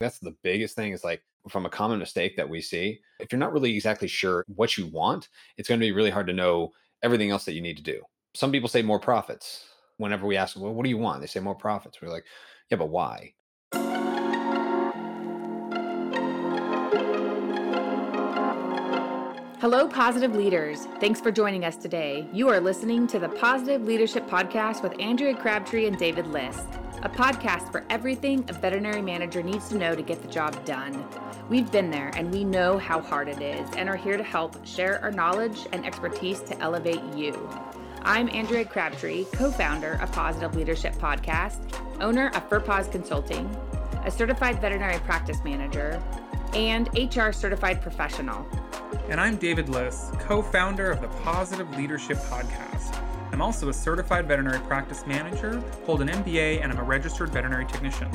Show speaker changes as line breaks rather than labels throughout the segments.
That's the biggest thing is like from a common mistake that we see. If you're not really exactly sure what you want, it's going to be really hard to know everything else that you need to do. Some people say more profits. Whenever we ask, well, what do you want? They say more profits. We're like, yeah, but why?
Hello, positive leaders. Thanks for joining us today. You are listening to the Positive Leadership Podcast with Andrea Crabtree and David Liss, a podcast for everything a veterinary manager needs to know to get the job done. We've been there and we know how hard it is and are here to help share our knowledge and expertise to elevate you. I'm Andrea Crabtree, co founder of Positive Leadership Podcast, owner of FurPause Consulting, a certified veterinary practice manager, and HR certified professional.
And I'm David Liss, co founder of the Positive Leadership Podcast. I'm also a certified veterinary practice manager, hold an MBA, and I'm a registered veterinary technician.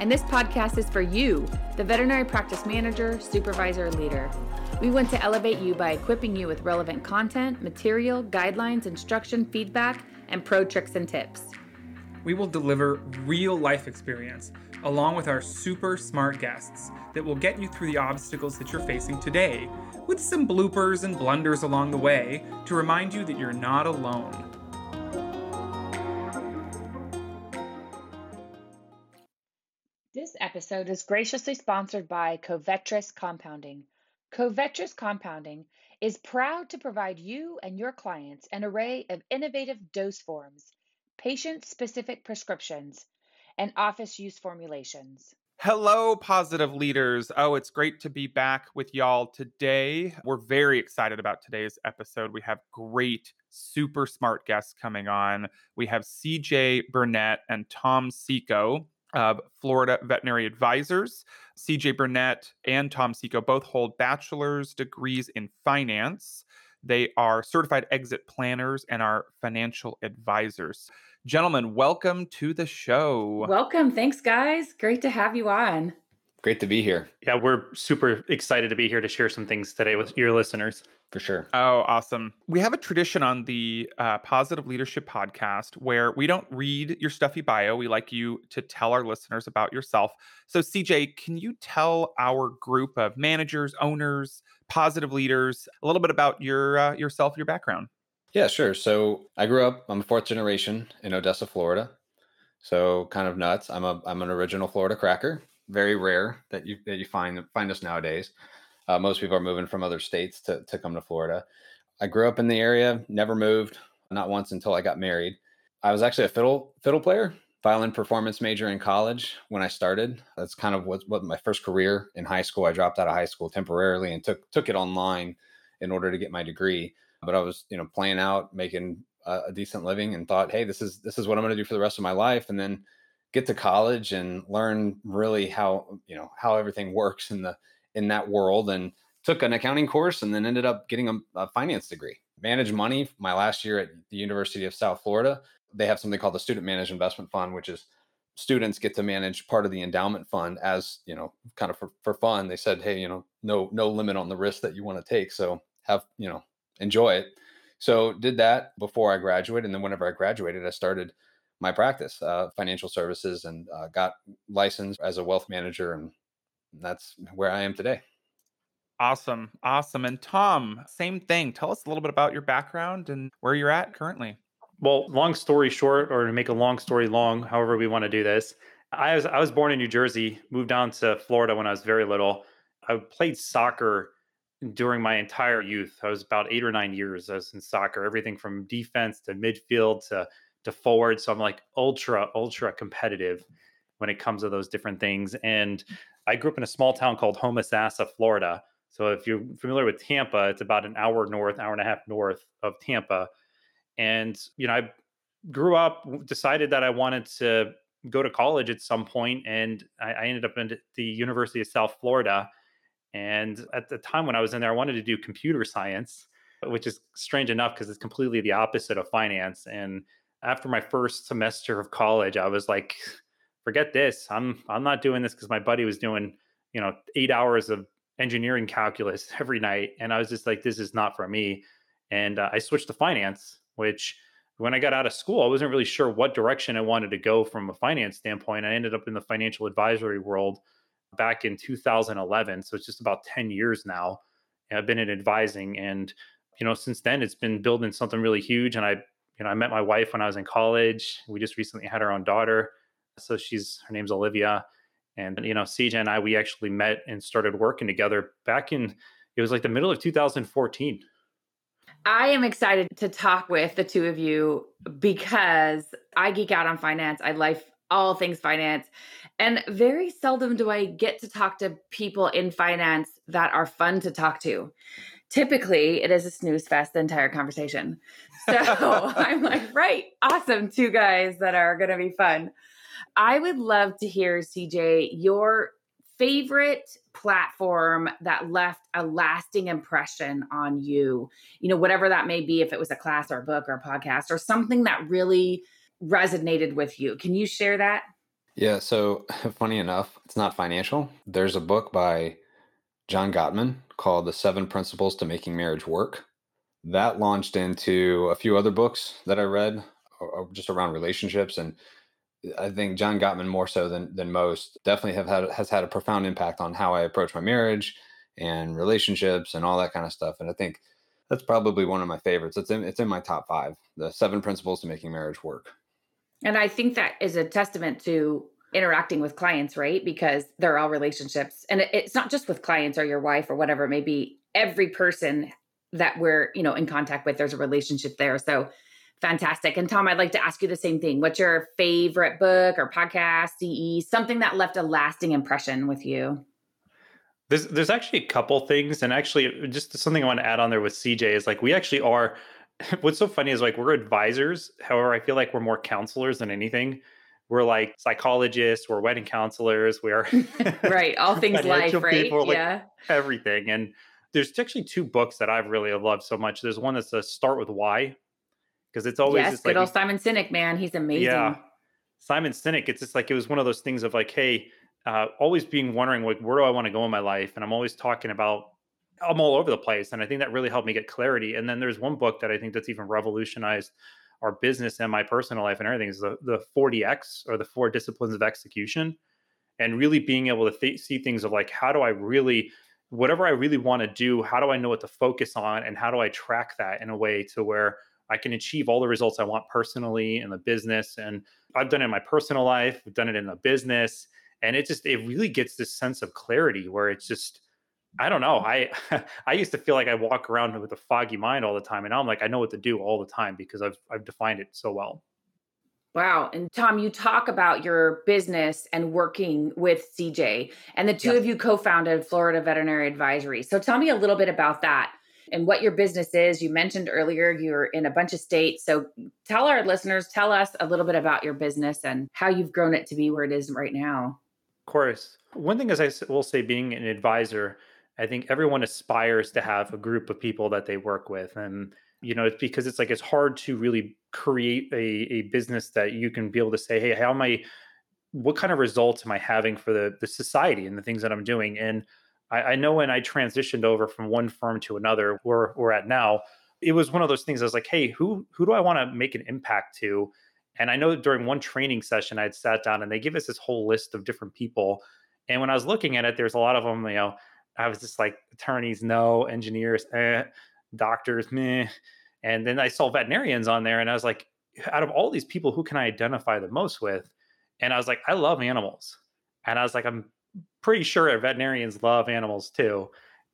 And this podcast is for you, the veterinary practice manager, supervisor, leader. We want to elevate you by equipping you with relevant content, material, guidelines, instruction, feedback, and pro tricks and tips.
We will deliver real life experience along with our super smart guests that will get you through the obstacles that you're facing today, with some bloopers and blunders along the way to remind you that you're not alone.
This episode is graciously sponsored by Covetrus Compounding. Covetrus Compounding is proud to provide you and your clients an array of innovative dose forms, patient specific prescriptions, and office use formulations.
Hello, positive leaders. Oh, it's great to be back with y'all today. We're very excited about today's episode. We have great, super smart guests coming on. We have CJ Burnett and Tom Seco of Florida Veterinary Advisors. CJ Burnett and Tom Seco both hold bachelor's degrees in finance. They are certified exit planners and are financial advisors. Gentlemen, welcome to the show.
Welcome. Thanks, guys. Great to have you on.
Great to be here.
Yeah, we're super excited to be here to share some things today with your listeners.
For sure.
Oh, awesome. We have a tradition on the uh, Positive Leadership podcast where we don't read your stuffy bio. We like you to tell our listeners about yourself. So, CJ, can you tell our group of managers, owners, positive leaders a little bit about your uh, yourself, your background?
Yeah, sure. So I grew up. I'm a fourth generation in Odessa, Florida. So kind of nuts. I'm a I'm an original Florida cracker. Very rare that you that you find find us nowadays. Uh, most people are moving from other states to to come to Florida. I grew up in the area. Never moved. Not once until I got married. I was actually a fiddle fiddle player, violin performance major in college when I started. That's kind of what what my first career in high school. I dropped out of high school temporarily and took took it online in order to get my degree but I was, you know, playing out, making a, a decent living and thought, hey, this is this is what I'm going to do for the rest of my life. And then get to college and learn really how, you know, how everything works in the in that world and took an accounting course and then ended up getting a, a finance degree. Manage money my last year at the University of South Florida. They have something called the Student Managed Investment Fund, which is students get to manage part of the endowment fund as you know kind of for, for fun they said hey you know no no limit on the risk that you want to take so have you know enjoy it. So did that before I graduated, and then whenever I graduated, I started my practice, uh, financial services, and uh, got licensed as a wealth manager, and that's where I am today.
Awesome, awesome. And Tom, same thing. Tell us a little bit about your background and where you're at currently.
Well, long story short, or to make a long story long, however we want to do this, I was I was born in New Jersey, moved down to Florida when I was very little. I played soccer during my entire youth. I was about eight or nine years. I was in soccer, everything from defense to midfield to to forward. So I'm like ultra ultra competitive when it comes to those different things. And I grew up in a small town called Homosassa, Florida. So if you're familiar with Tampa, it's about an hour north, hour and a half north of Tampa. And you know, I grew up, decided that I wanted to go to college at some point, and I, I ended up at the University of South Florida and at the time when I was in there, I wanted to do computer science, which is strange enough because it's completely the opposite of finance. And after my first semester of college, I was like, forget this. I'm I'm not doing this because my buddy was doing, you know, eight hours of engineering calculus every night. And I was just like, this is not for me. And uh, I switched to finance, which when I got out of school, I wasn't really sure what direction I wanted to go from a finance standpoint. I ended up in the financial advisory world back in 2011. So it's just about 10 years now. I've been in advising. And, you know, since then it's been building something really huge. And I, you know, I met my wife when I was in college. We just recently had our own daughter. So she's, her name's Olivia. And, you know, CJ and I, we actually met and started working together back in, it was like the middle of 2014.
I am excited to talk with the two of you because I geek out on finance. I life all things finance. And very seldom do I get to talk to people in finance that are fun to talk to. Typically, it is a snooze fest the entire conversation. So I'm like, right, awesome. Two guys that are going to be fun. I would love to hear, CJ, your favorite platform that left a lasting impression on you you know whatever that may be if it was a class or a book or a podcast or something that really resonated with you can you share that
yeah so funny enough it's not financial there's a book by john gottman called the seven principles to making marriage work that launched into a few other books that i read just around relationships and I think John Gottman more so than than most definitely have had has had a profound impact on how I approach my marriage and relationships and all that kind of stuff. And I think that's probably one of my favorites. It's in it's in my top five. The seven principles to making marriage work.
And I think that is a testament to interacting with clients, right? Because they're all relationships, and it's not just with clients or your wife or whatever it may be. Every person that we're you know in contact with, there's a relationship there. So Fantastic. And Tom, I'd like to ask you the same thing. What's your favorite book or podcast, CE, something that left a lasting impression with you?
There's there's actually a couple things, and actually just something I want to add on there with CJ is like we actually are. What's so funny is like we're advisors. However, I feel like we're more counselors than anything. We're like psychologists. We're wedding counselors. We are
right. All things life, right?
People, like yeah, everything. And there's actually two books that I've really loved so much. There's one that's a Start with Why, because it's always
yes,
just
good
like
old Simon Sinek, man, he's amazing.
Yeah, Simon Sinek. It's just like it was one of those things of like, hey, uh, always being wondering like where do I want to go in my life, and I'm always talking about I'm all over the place, and I think that really helped me get clarity. And then there's one book that I think that's even revolutionized our business and my personal life and everything is the the 4DX or the four disciplines of execution, and really being able to th- see things of like how do I really whatever I really want to do, how do I know what to focus on, and how do I track that in a way to where I can achieve all the results I want personally in the business. And I've done it in my personal life, I've done it in the business. And it just, it really gets this sense of clarity where it's just, I don't know. I I used to feel like I walk around with a foggy mind all the time. And now I'm like, I know what to do all the time because I've I've defined it so well.
Wow. And Tom, you talk about your business and working with CJ, and the two of you co founded Florida Veterinary Advisory. So tell me a little bit about that and what your business is. You mentioned earlier you're in a bunch of states. So tell our listeners, tell us a little bit about your business and how you've grown it to be where it is right now.
Of course. One thing, as I will say, being an advisor, I think everyone aspires to have a group of people that they work with. And, you know, it's because it's like it's hard to really create a, a business that you can be able to say, hey, how am I, what kind of results am I having for the, the society and the things that I'm doing? And I, I know when I transitioned over from one firm to another, where we're at now, it was one of those things. I was like, hey, who who do I want to make an impact to? And I know during one training session, I'd sat down and they give us this whole list of different people. And when I was looking at it, there's a lot of them, you know, I was just like attorneys, no, engineers, eh, doctors, meh. And then I saw veterinarians on there and I was like, out of all these people, who can I identify the most with? And I was like, I love animals. And I was like, I'm pretty sure veterinarians love animals too.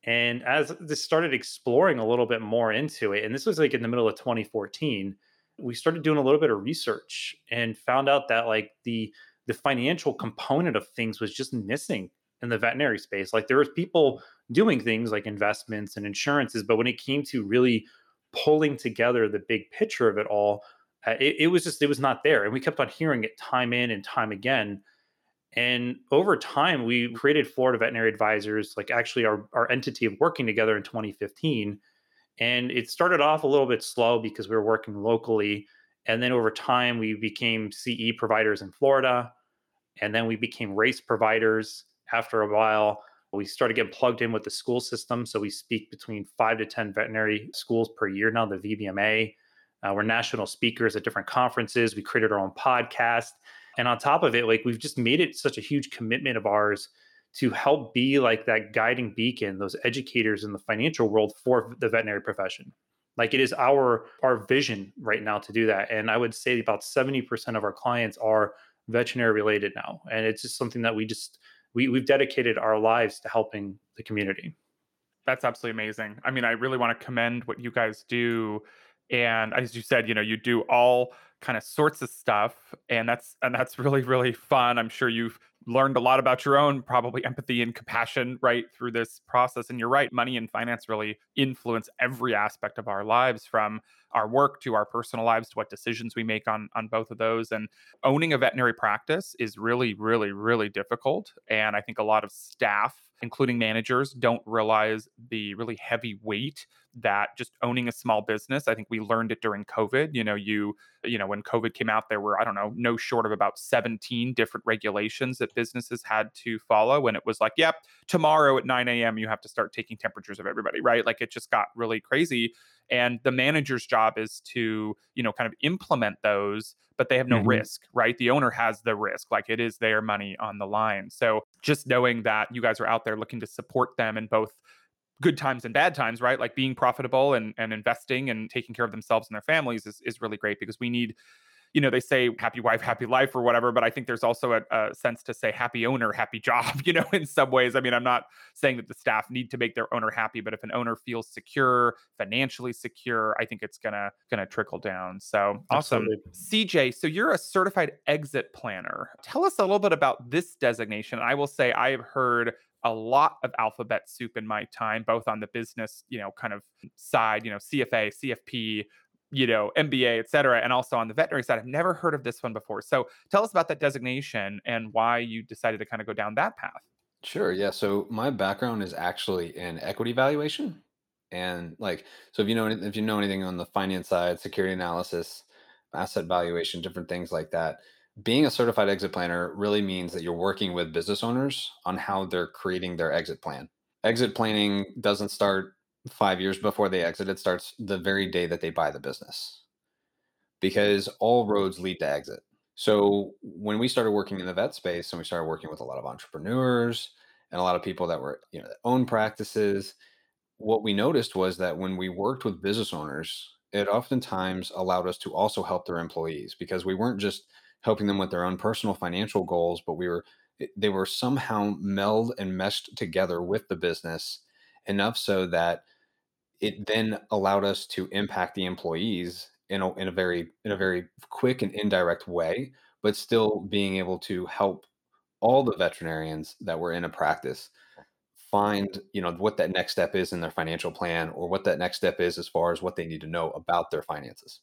And as this started exploring a little bit more into it, and this was like in the middle of 2014, we started doing a little bit of research and found out that like the the financial component of things was just missing in the veterinary space. Like there was people doing things like investments and insurances, but when it came to really pulling together the big picture of it all, uh, it, it was just it was not there. And we kept on hearing it time in and time again and over time, we created Florida Veterinary Advisors, like actually our, our entity of working together in 2015. And it started off a little bit slow because we were working locally. And then over time, we became CE providers in Florida. And then we became race providers after a while. We started getting plugged in with the school system. So we speak between five to 10 veterinary schools per year now, the VBMA. Uh, we're national speakers at different conferences. We created our own podcast. And on top of it, like we've just made it such a huge commitment of ours to help be like that guiding beacon, those educators in the financial world for the veterinary profession. Like it is our our vision right now to do that. And I would say about 70% of our clients are veterinary related now. And it's just something that we just we we've dedicated our lives to helping the community.
That's absolutely amazing. I mean, I really want to commend what you guys do. And as you said, you know, you do all kind of sorts of stuff and that's and that's really really fun i'm sure you've learned a lot about your own probably empathy and compassion right through this process and you're right money and finance really influence every aspect of our lives from our work to our personal lives to what decisions we make on on both of those and owning a veterinary practice is really really really difficult and i think a lot of staff including managers don't realize the really heavy weight that just owning a small business i think we learned it during covid you know you you know when covid came out there were i don't know no short of about 17 different regulations that businesses had to follow and it was like yep tomorrow at 9 a.m you have to start taking temperatures of everybody right? Like it just got really crazy and the manager's job is to you know kind of implement those but they have no mm-hmm. risk right the owner has the risk like it is their money on the line so just knowing that you guys are out there looking to support them in both good times and bad times, right? Like being profitable and, and investing and taking care of themselves and their families is, is really great because we need, you know, they say happy wife, happy life or whatever, but I think there's also a, a, sense to say happy owner, happy job, you know, in some ways. I mean, I'm not saying that the staff need to make their owner happy, but if an owner feels secure, financially secure, I think it's gonna gonna trickle down. So awesome. Absolutely. CJ, so you're a certified exit planner. Tell us a little bit about this designation. I will say I have heard a lot of alphabet soup in my time, both on the business, you know, kind of side, you know, CFA, CFP, you know, MBA, et cetera, and also on the veterinary side. I've never heard of this one before. So tell us about that designation and why you decided to kind of go down that path.
Sure. Yeah. So my background is actually in equity valuation. And like, so if you know if you know anything on the finance side, security analysis, asset valuation, different things like that, being a certified exit planner really means that you're working with business owners on how they're creating their exit plan. Exit planning doesn't start five years before they exit, it starts the very day that they buy the business because all mm-hmm. roads lead to exit. So when we started working in the vet space and we started working with a lot of entrepreneurs and a lot of people that were, you know, that own practices, what we noticed was that when we worked with business owners, it oftentimes allowed us to also help their employees because we weren't just helping them with their own personal financial goals, but we were eh, they were somehow meld and meshed together with the business enough so that it then allowed us to impact the employees in a, in a very in a very quick and indirect way, but still being able to help all the veterinarians that were in a practice find you know what that next step is in their financial plan or what that next step is as far as what they need to know about their finances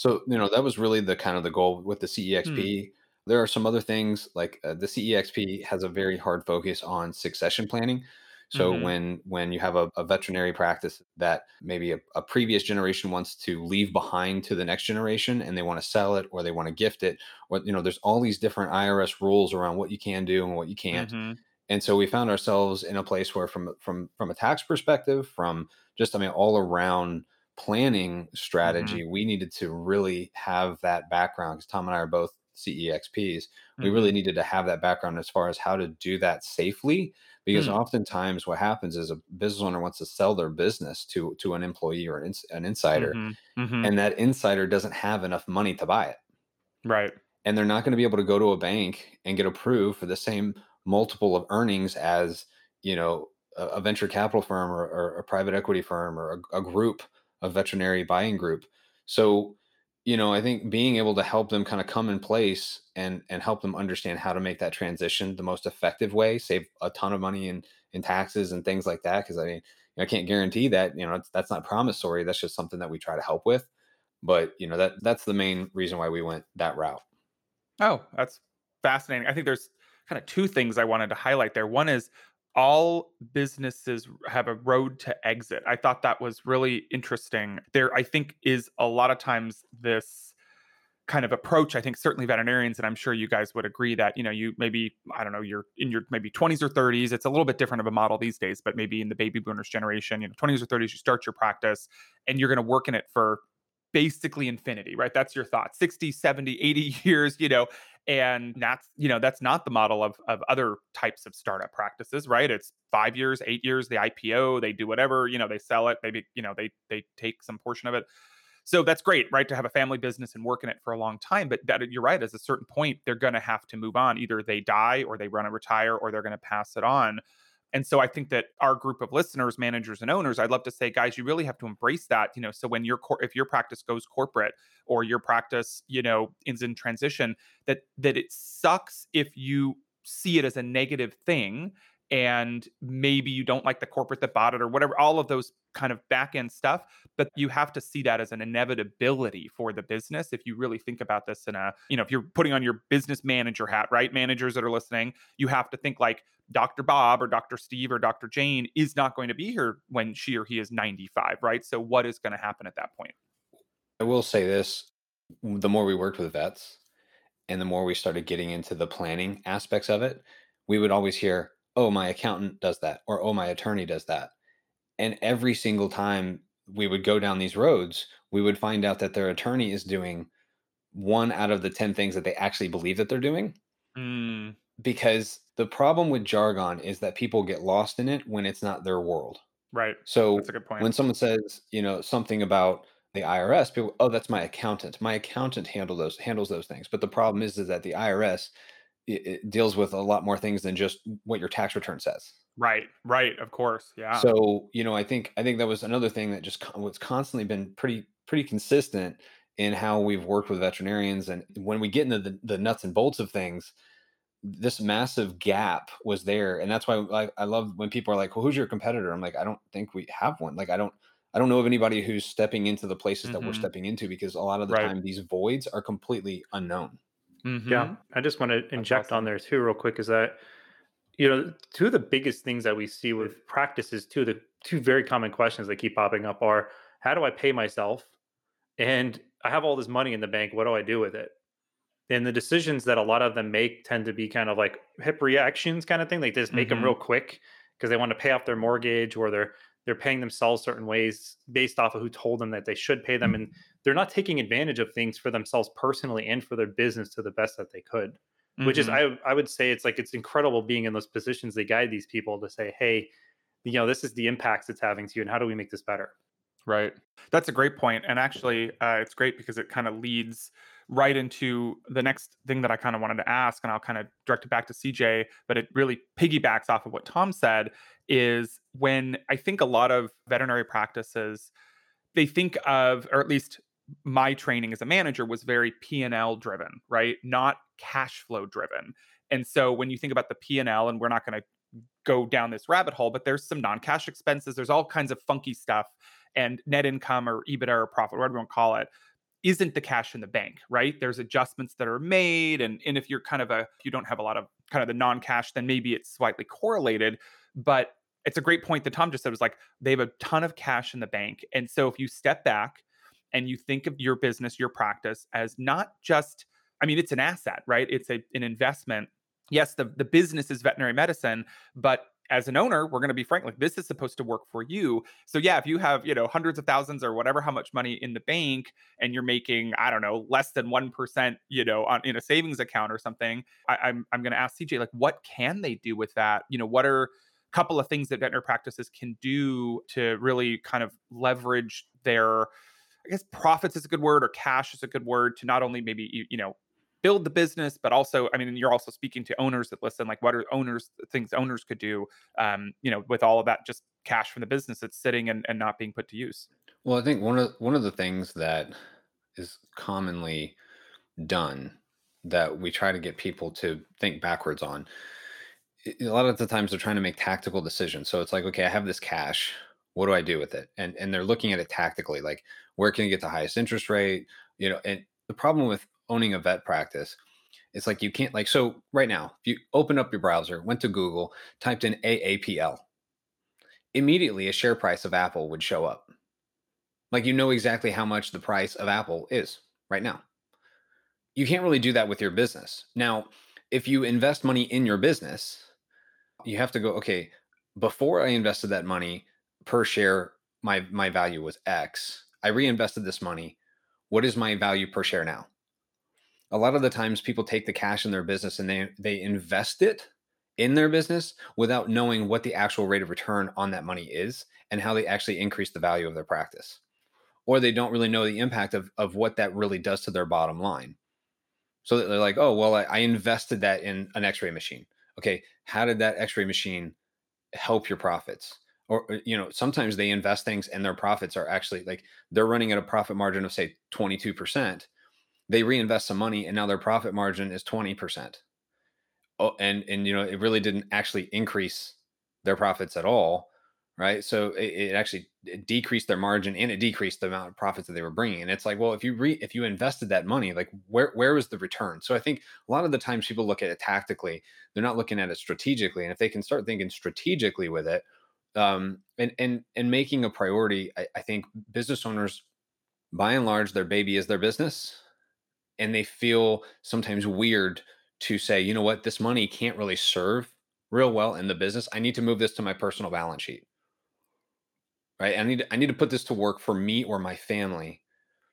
so, you know, that was really the kind of the goal with the CEXP. Mm. There are some other things like uh, the CEXP has a very hard focus on succession planning. So mm-hmm. when when you have a, a veterinary practice that maybe a, a, previous generation wants to leave behind to the next generation and they want to sell it or they want to gift it, or you know, there's all these different IRS rules around what you can do and what you can't. Mm-hmm. And so we found ourselves in a place where from from from a tax perspective, from just I mean all around planning mm-hmm. strategy, mm-hmm. we needed to really have that background because Tom and I are both CEXPs. Mm-hmm. We really mm-hmm. needed to have that background as far as how to do that safely. Because mm. oftentimes, what happens is a business owner wants to sell their business to to an employee or an, ins- an insider, mm-hmm. Mm-hmm. and that insider doesn't have enough money to buy it.
Right.
And they're not going to be able to go to a bank and get approved for the same multiple of earnings as you know a, a venture capital firm or, or, a private equity firm or a, a group a veterinary buying group. So, you know, I think being able to help them kind of come in place and and help them understand how to make that transition the most effective way, save a ton of money in in taxes and things like that. Because I mean, I can't guarantee that. You know, that's not promissory. That's just something that we try to help with. But you know, that that's the main reason why we went that route.
Oh, that's fascinating. I think there's kind of two things I wanted to highlight there. One is all businesses have a road to exit. I thought that was really interesting. There, I think, is a lot of times this kind of approach. I think certainly veterinarians, and I'm sure you guys would agree that, you know, you maybe, I don't know, you're in your maybe 20s or 30s. It's a little bit different of a model these days, but maybe in the baby boomers generation, you know, 20s or 30s, you start your practice and you're going to work in it for basically infinity, right? That's your thought 60, 70, 80 years, you know, and that's you know that's not the model of of other types of startup practices right? It's five years eight years the ipo they do whatever you know they sell it maybe you know they they take some portion of it. So that's great right to have a family business and work in it for a long time but that you're right at a certain point they're going to have to move on. Either they die or they run to retire or they're going to pass it on and so I think that our group of listeners, managers, and owners, I'd love to say, guys, you really have to embrace that. You know, so when your cor- if your practice goes corporate or your practice, you know, is in transition, that that it sucks if you see it as a negative thing and maybe you don't like the corporate that bought it or whatever all of those kind of back end stuff but you have to see that as an inevitability for the business if you really think about this in a you know if you're putting on your business manager hat right? Managers that are listening you have to think like dr bob or dr steve or dr jane is not going to be here when she or he is 95 right? So what is going to happen at that point?
I will say this the more we worked with vets and the more we started getting into the planning aspects of it we would always hear oh my accountant does that or oh my attorney does that and every single time we would go down these roads, we would find out that their attorney is doing one out of the 10 things that they actually believe that they're doing.
Mm.
Because the problem with jargon is that people get lost in it when it's not their world.
Right.
So
That's a good point.
when someone says, you know, something about the IRS, people, oh, that's my accountant. My accountant handle those handles those things. But the problem is, is that the IRS it, it deals with a lot more things than just what your tax return says.
Right, right, of course, yeah.
So, you know, I think I think that was another thing that just what's constantly been pretty pretty consistent in how we've worked with veterinarians and when we get into the, the nuts and bolts of things, this massive gap was there and that's why like I love when people are like, "Well, who's your competitor?" I'm like, "I don't think we have one." Like I don't I don't know of anybody who's stepping into the places that we're
Mhm.
stepping into because a lot of the
Right.
time these voids are completely unknown.
Mhm.
Yeah, I just want to inject
awesome.
on there too, real quick, is that you know two of the biggest things that we see with practices, two of the two very common questions that keep popping up are, how do I pay myself, and I have all this money in the bank, what do I do with it? And the decisions that a lot of them make tend to be kind of like hip reactions, kind of thing. They just make them
Mhm.
real quick because they want to pay off their mortgage or they're they're paying themselves certain ways based off of who told them that they should pay them, and they're not taking advantage of things for themselves personally and for their business to the best that they could which is
Mhm.
I I would say it's like it's incredible being in those positions. They guide these people to say, hey, you know, this is the impacts it's having to you, and how do we make this better?
Right. That's a great. And actually, uh, it's great because it kind of leads right into the next thing that I kind of wanted to ask. And I'll kind of direct it back to CJ, but it really piggybacks off of what Tom said is when I think a lot of veterinary practices, they think of, or at least my training as a manager was very P&L driven, right? Not cash flow driven. And so when you think about the P&L, and we're not going to go down this rabbit hole, but there's some non-cash expenses. There's all kinds of funky stuff, and net income or EBITDA or profit, whatever you want to call it, isn't the cash in the bank, right? There's adjustments that are made, and and if you're kind of a you don't have a lot of kind of the non-cash, then maybe it's slightly correlated. But it's a great point that Tom just said was like they have a ton of cash in the bank, and so if you step back and you think of your business, your practice as not just, I mean, it's an asset, right? It's a an investment yes, the, the business is veterinary medicine, but as an owner, we're going to be frank, like this is supposed to work for you. So yeah, if you have, you know, hundreds of thousands or whatever, how much money in the bank and you're making, I don't know, less than 1%, you know, on in a savings account or something, I, I'm, I'm going to ask CJ, like, what can they do with that? You know, what are a couple of things that veterinary practices can do to really kind of leverage their, I guess profits is a good word or cash is a good word to not only maybe, you, you know, build the business but also i mean you're also speaking to owners that listen like what are owners things owners could do um you know with all of that just cash from the business that's sitting and, and not being put to use.
Well, I think one of one of the things that is commonly done that we try to get people to think backwards on A lot of the times they're trying to make tactical decisions. So it's like okay i have this cash. What do i do with it? And and they're looking at it tactically like where can I get the highest interest rate? You know and the problem with owning a vet practice it's like you can't like so right now if you open up your browser went to google typed in aapl immediately a share price of apple would show up like you know exactly how much the price of apple is right now you can't really do that with your business. Now, if you invest money in your business, you have to go, okay, before I invested that money per share, my my value was X. I reinvested this money. What is my value per share now? A lot of the times people take the cash in their business and they they invest it in their business without knowing what the actual rate of return on that money is and how they actually increase the value of their practice. Or they don't really know the impact of, of what that really does to their bottom line. So they're like oh well I, I invested that in an x-ray machine. Okay how did that x-ray machine help your profits? Or uh, you know sometimes they invest things and their profits are actually like they're running at a profit margin of say 22% they reinvest some money and now their profit margin is 20% oh, and and you know it really didn't actually increase their profits at all right? So it, it actually it decreased their margin and it decreased the amount of profits that they were bringing. And it's like well if you re if you invested that money like where where was the return? So i think a lot of the times people look at it tactically they're not looking at it strategically and if they can start thinking strategically with it um and and and making a priority I, I think business owners by and large their baby is their business and they feel sometimes weird to say, you know what, this money can't really serve real well in the business. I need to move this to my personal balance sheet. Right? I need I need to put this to work for me or my family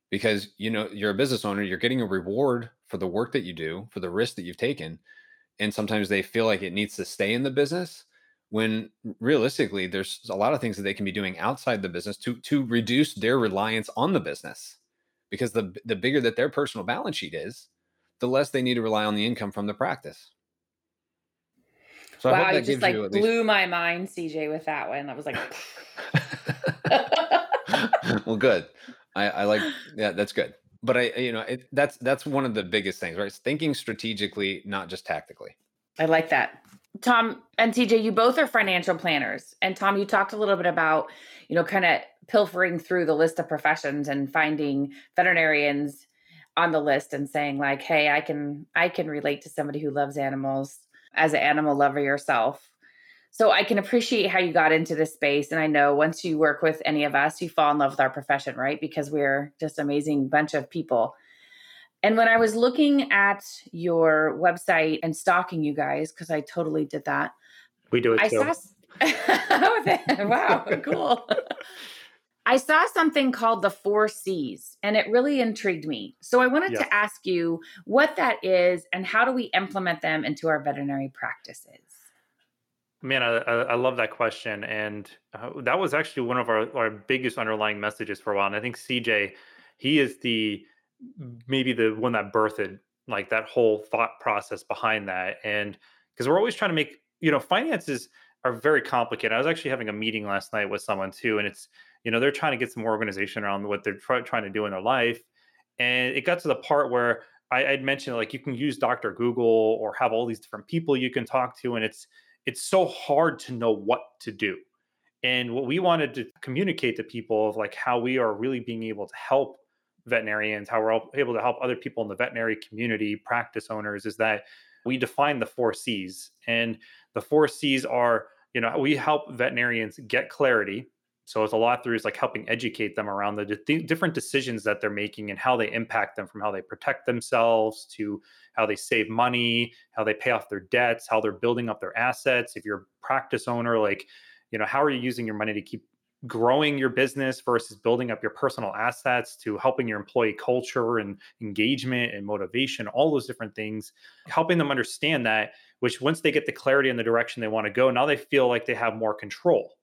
because you know, you're a business owner, you're getting a reward for the work that you do, for the risk that you've taken. And sometimes they feel like it needs to stay in the business when realistically there's a lot of things that they can be doing outside the business to to reduce their reliance on the business because the the bigger that their personal balance sheet is the less they need to rely on the income from the practice.
So wow, you just like you blew least... my mind, CJ, with that one. I was like,
well, good. I, I, like, yeah, that's good. But I, you know, it, that's that's one of the biggest things, right? It's thinking strategically, not just tactically.
I like that. Tom and CJ, you both are financial planners. And Tom, you talked a little bit about, you know, kind of pilfering through the list of professions and finding veterinarians on the list and saying like hey i can i can relate to somebody who loves animals as an animal lover yourself. So i can appreciate how you got into this space. And i know once you work with any of us you fall in love with our profession right? Because we're just amazing bunch of people and when i was looking at your website and stalking you guys because i totally did that
we do it
I
too.
saw wow cool I saw something called the four C's and it really intrigued me. So I wanted to ask you what that is and how do we implement them into our veterinary practices?
Man, I, I love that question. And uh, that was actually one of our, our biggest underlying messages for a while. And I think CJ, he is the maybe the one that birthed like that whole thought process behind that. And because we're always trying to make, you know, finances are very complicated. I was actually having a meeting last night with someone too, and it's you know they're trying to get some more organization around what they're try, trying to do in their life and it got to the part where I, would mentioned like you can use Dr. Google or have all these different people you can talk to, and it's it's so hard to know what to do. And what we wanted to communicate to people of like how we are really being able to help veterinarians, how we're able to help other people in the veterinary community, practice owners, is that we define the four C's. And the four C's are, you know, we help veterinarians get clarity so it's a lot through is like helping educate them around the d- different decisions that they're making and how they impact them from how they protect themselves to how they save money, how they pay off their debts, how they're building up their assets. If you're a practice owner, like, you know, how are you using your money to keep growing your business versus building up your personal assets to helping your employee culture and engagement and motivation, all those different things, helping them understand that, which once they get the clarity in the direction they want to go, now they feel like they have more control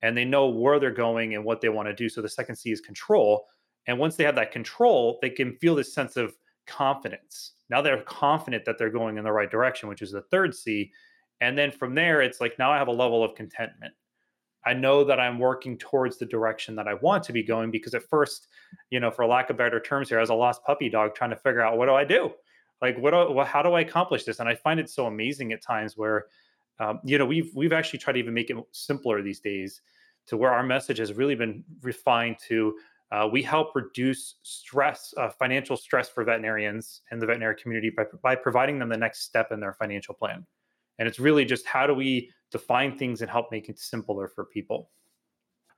and they know where they're going and what they want to do. So the second C is control. And once they have that control, they can feel this sense of confidence. Now they're confident that they're going in the right direction, which is the third C. And then from there, it's like now I have a level of contentment. I know that I'm working towards the direction that I want to be going because at first, you know, for lack of better terms here, as a lost puppy dog trying to figure out what do I do? Like, what do, how do I accomplish this? And I find it so amazing at times where um, you know, we've we've actually tried to even make it simpler these days to where our message has really been refined to uh, we help reduce stress, uh, financial stress for veterinarians and the veterinary community by, by providing them the next step in their financial plan. And it's really just how do we define things and help make it simpler for people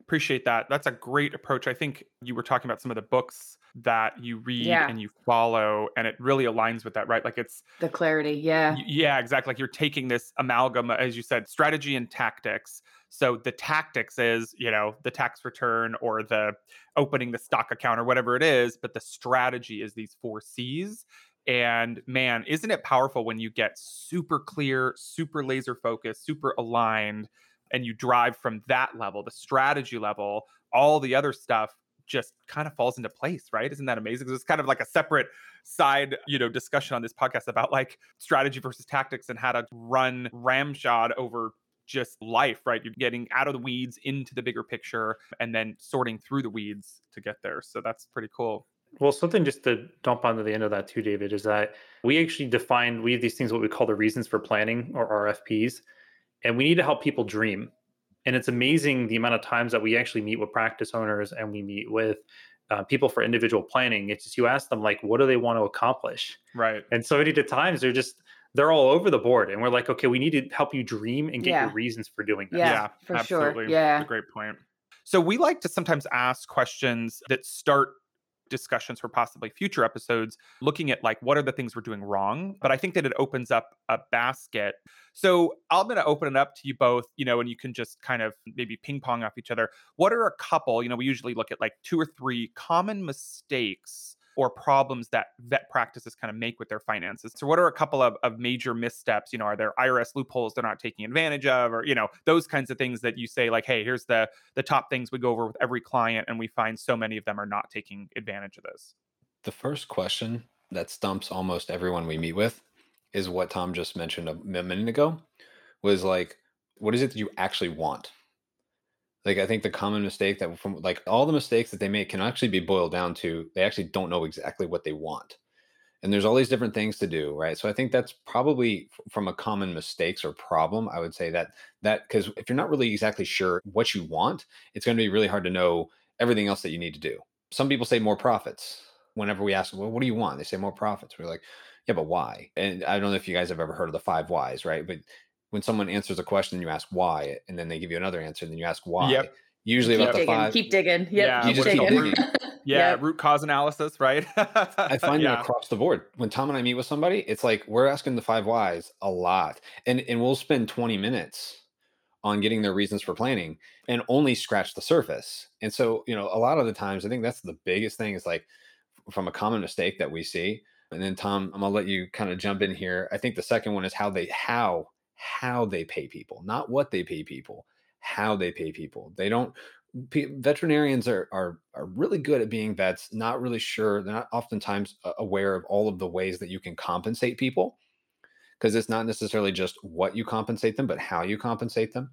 appreciate that. That's a great approach. I think you were talking about some of the books that you read yeah. and you follow, and it really aligns with that, right? Like it's
the clarity. Yeah.
Yeah, exactly. Like you're taking this amalgam, as you said, strategy and tactics. So the tactics is, you know, the tax return or the opening the stock account or whatever it is, but the strategy is these four C's. And man, isn't it powerful when you get super clear, super laser focused, super aligned, and you drive from that level, the strategy level, all the other stuff just kind of falls into place, right? Isn't that amazing? It's kind of like a separate side, you know, discussion on this podcast about like strategy versus tactics and how to run ramshod over just life, right? You're getting out of the weeds into the bigger picture and then sorting through the weeds to get there. So that's pretty cool.
Well, something just to dump onto the end of that too, David, is that we actually define we have these things what we call the reasons for planning or RFPs, and we need to help people dream. And it's amazing the amount of times that we actually meet with practice owners and we meet with uh, people for individual planning. It's just you ask them like, what do they want to accomplish?
Right.
And so many times they're just they're all over the board, and we're like, okay, we need to help you dream and get
Yeah.
your reasons for doing this.
Yeah,
Yeah,
for
absolutely.
sure. Yeah.
That's a great point. So we like to sometimes ask questions that start discussions for possibly future episodes looking at like what are the things we're doing wrong but i think that it opens up a basket. So i'm going to open it up to you both you know and you can just kind of maybe ping pong off each other. What are a couple you know we usually look at like two or three common mistakes or problems that vet practices kind of make with their finances. So, what are a couple of, of major missteps? You know, are there IRS loopholes they're not taking advantage of, or you know, those kinds of things that you say, like, hey, here's the the top things we go over with every client, and we find so many of them are not taking advantage of this.
The first question that stumps almost everyone we meet with is what Tom just mentioned a minute ago was like, what is it that you actually want? Like, I think the common mistake that from like all the mistakes that they make can actually be boiled down to they actually don't know exactly what they want. And there's all these different things to do, right? So I think that's probably from a common mistakes or problem. I would say that that because if you're not really exactly sure what you want, it's going to be really hard to know everything else that you need to do. Some people say more profits. Whenever we ask, well, what do you want? They say more profits. We're like, yeah, but why? And I don't know if you guys have ever heard of the five whys, right? But when someone answers a question, you ask why, and then they give you another answer, and then you ask why.
Yep.
Usually
keep
about the
digging,
five.
keep digging. Yep,
Yeah,
you just keep
digging.
digging.
Yeah,
Yep.
root cause analysis, right?
I find
yeah.
it across the board. When Tom and I meet with somebody, it's like we're asking the five whys a lot, and and we'll spend twenty minutes on getting their reasons for planning and only scratch the surface. And so, you know, a lot of the times, I think that's the biggest thing is like from a common mistake that we see. And then Tom, I'm gonna let you kind of jump in here. I think the second one is how they how how they pay people, not what they pay people, how they pay people. They don't veterinarians are, are are really good at being vets not really sure they're not oftentimes uh, aware of all of the ways that you can compensate people because it's not necessarily just what you compensate them but how you compensate them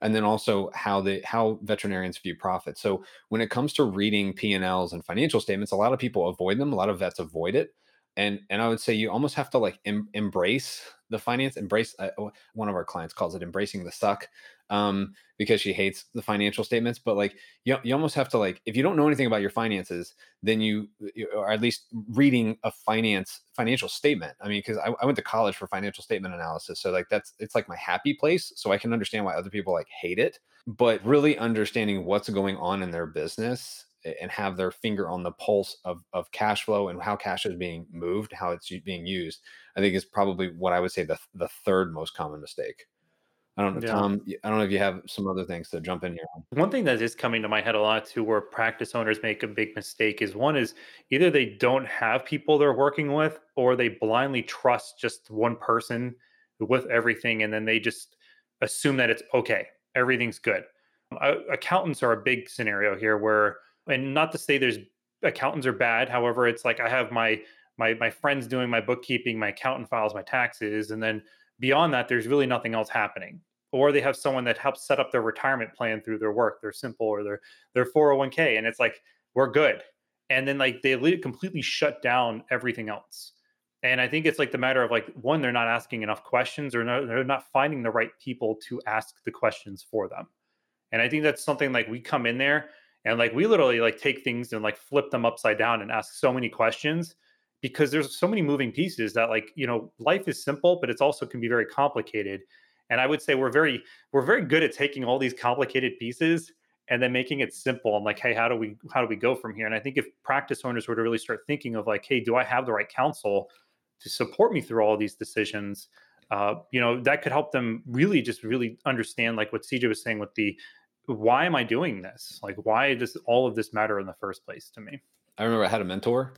and then also how they how veterinarians view profit so when it comes to reading p&l's and financial statements a lot of people avoid them a lot of vets avoid it and and i would say you almost have to like em- embrace the finance embrace uh, one of our clients calls it embracing the suck um, because she hates the financial statements. But like you, you almost have to like if you don't know anything about your finances, then you, you or at least reading a finance financial statement. I mean, because I, I went to college for financial statement analysis, so like that's it's like my happy place. So I can understand why other people like hate it. But really understanding what's going on in their business and have their finger on the pulse of, of cash flow and how cash is being moved, how it's being used, I think is probably what I would say the the third most common mistake. I don't know,
Yeah.
Tom. I don't know if you have some other things to jump in here.
One thing that is coming to my head a lot too, where practice owners make a big mistake is one is either they don't have people they're working with, or they blindly trust just one person with everything, and then they just assume that it's okay, everything's good. Uh, accountants are a big scenario here, where, and not to say there's accountants are bad. However, it's like I have my my my friends doing my bookkeeping, my accountant files my taxes, and then beyond that, there's really nothing else happening. Or they have someone that helps set up their retirement plan through their work their simple or their their 401k and it's like we're good. And then like they completely shut down everything else. And i think it's like the matter of like one they're not asking enough questions or no, they're not finding the right people to ask the questions for them. And i think that's something like we come in there and like we literally like take things and like flip them upside down and ask so many questions because there's so many moving pieces that like you know life is simple but it's also can be very complicated and i would say we're very we're very good at taking all these complicated pieces and then making it simple and like hey how do we how do we go from here? And i think if practice owners were to really start thinking of like hey do i have the right counsel to support me through all these decisions? Uh, you know that could help them really just really understand like what cj was saying with the why am i doing this like why does all of this matter in the first place to me
I remember I had a mentor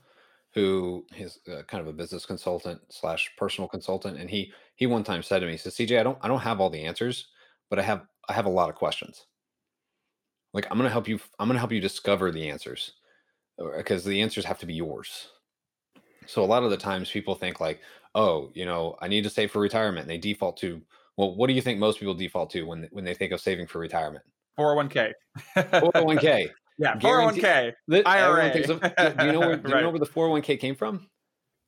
who is uh, kind of a business consultant slash personal consultant, and he he one time said to me, he says, "CJ, I don't I don't have all the answers, but I have I have a lot of questions. Like I'm gonna help you. I'm gonna help you discover the answers because the answers have to be yours. So a lot of the times people think like, oh, you know, I need to save for retirement, and they default to well, what do you think most people default to when when they think of saving for retirement?
401k.
401k.
yeah, 401k.
The-
IRA.
thinks of- do you know where do you
Right.
know where the 401k came from?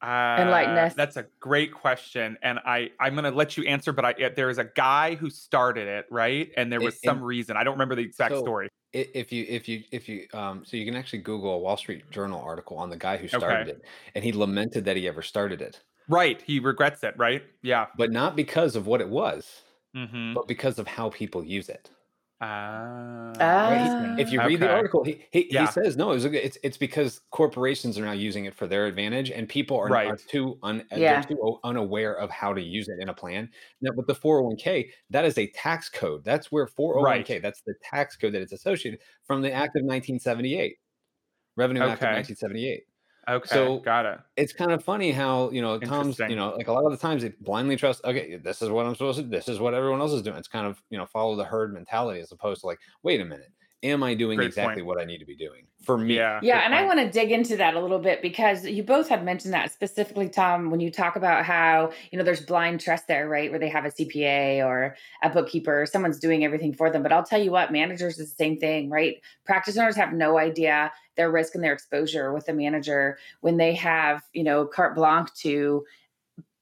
Enlighten
Uh,
us.
That's a great question, and I I'm gonna let you answer. But I uh, there is a guy who started it, right? And there
It-
was some
and-
reason I don't remember the exact
So-
story.
If you if you if you um so you can actually Google a Wall Street Journal article on the guy who started it, and he lamented that he ever started it,
Right, he regrets it. Right? Yeah.
but not because of what it was,
Mm-hmm.
but because of how people use it.
Ah.
If you read
okay.
the article, he, he,
yeah.
he says, no, it's, it's because corporations are now using it for their advantage and people are,
right.
are too, un, uh,
yeah.
too unaware of how to use it in a plan. Now, with the 401k, that is a tax code. That's where
401k,
that's the tax code that it's associated from the Act of 1978, Revenue
okay.
Act of 1978
okay,
so-
got it.
It's kind of funny how you know Tom's you know like a lot of the times they blindly trust. Okay, this is what I'm supposed to. This is what everyone else is doing. It's kind of you know follow the herd mentality as opposed to like wait a minute, am I doing
Great
exactly
point.
what I need to be doing for me?
Yeah.
Yeah,
good
and I want to dig into that a little bit because you both had mentioned that specifically, Tom, when you talk about how, you know, there's blind trust there, right? Where they have a CPA or a bookkeeper, someone's doing everything for them. But I'll tell you what, managers is the same thing, right? Practice owners have no idea their risk and their exposure with the manager when they have, you know, carte blanche to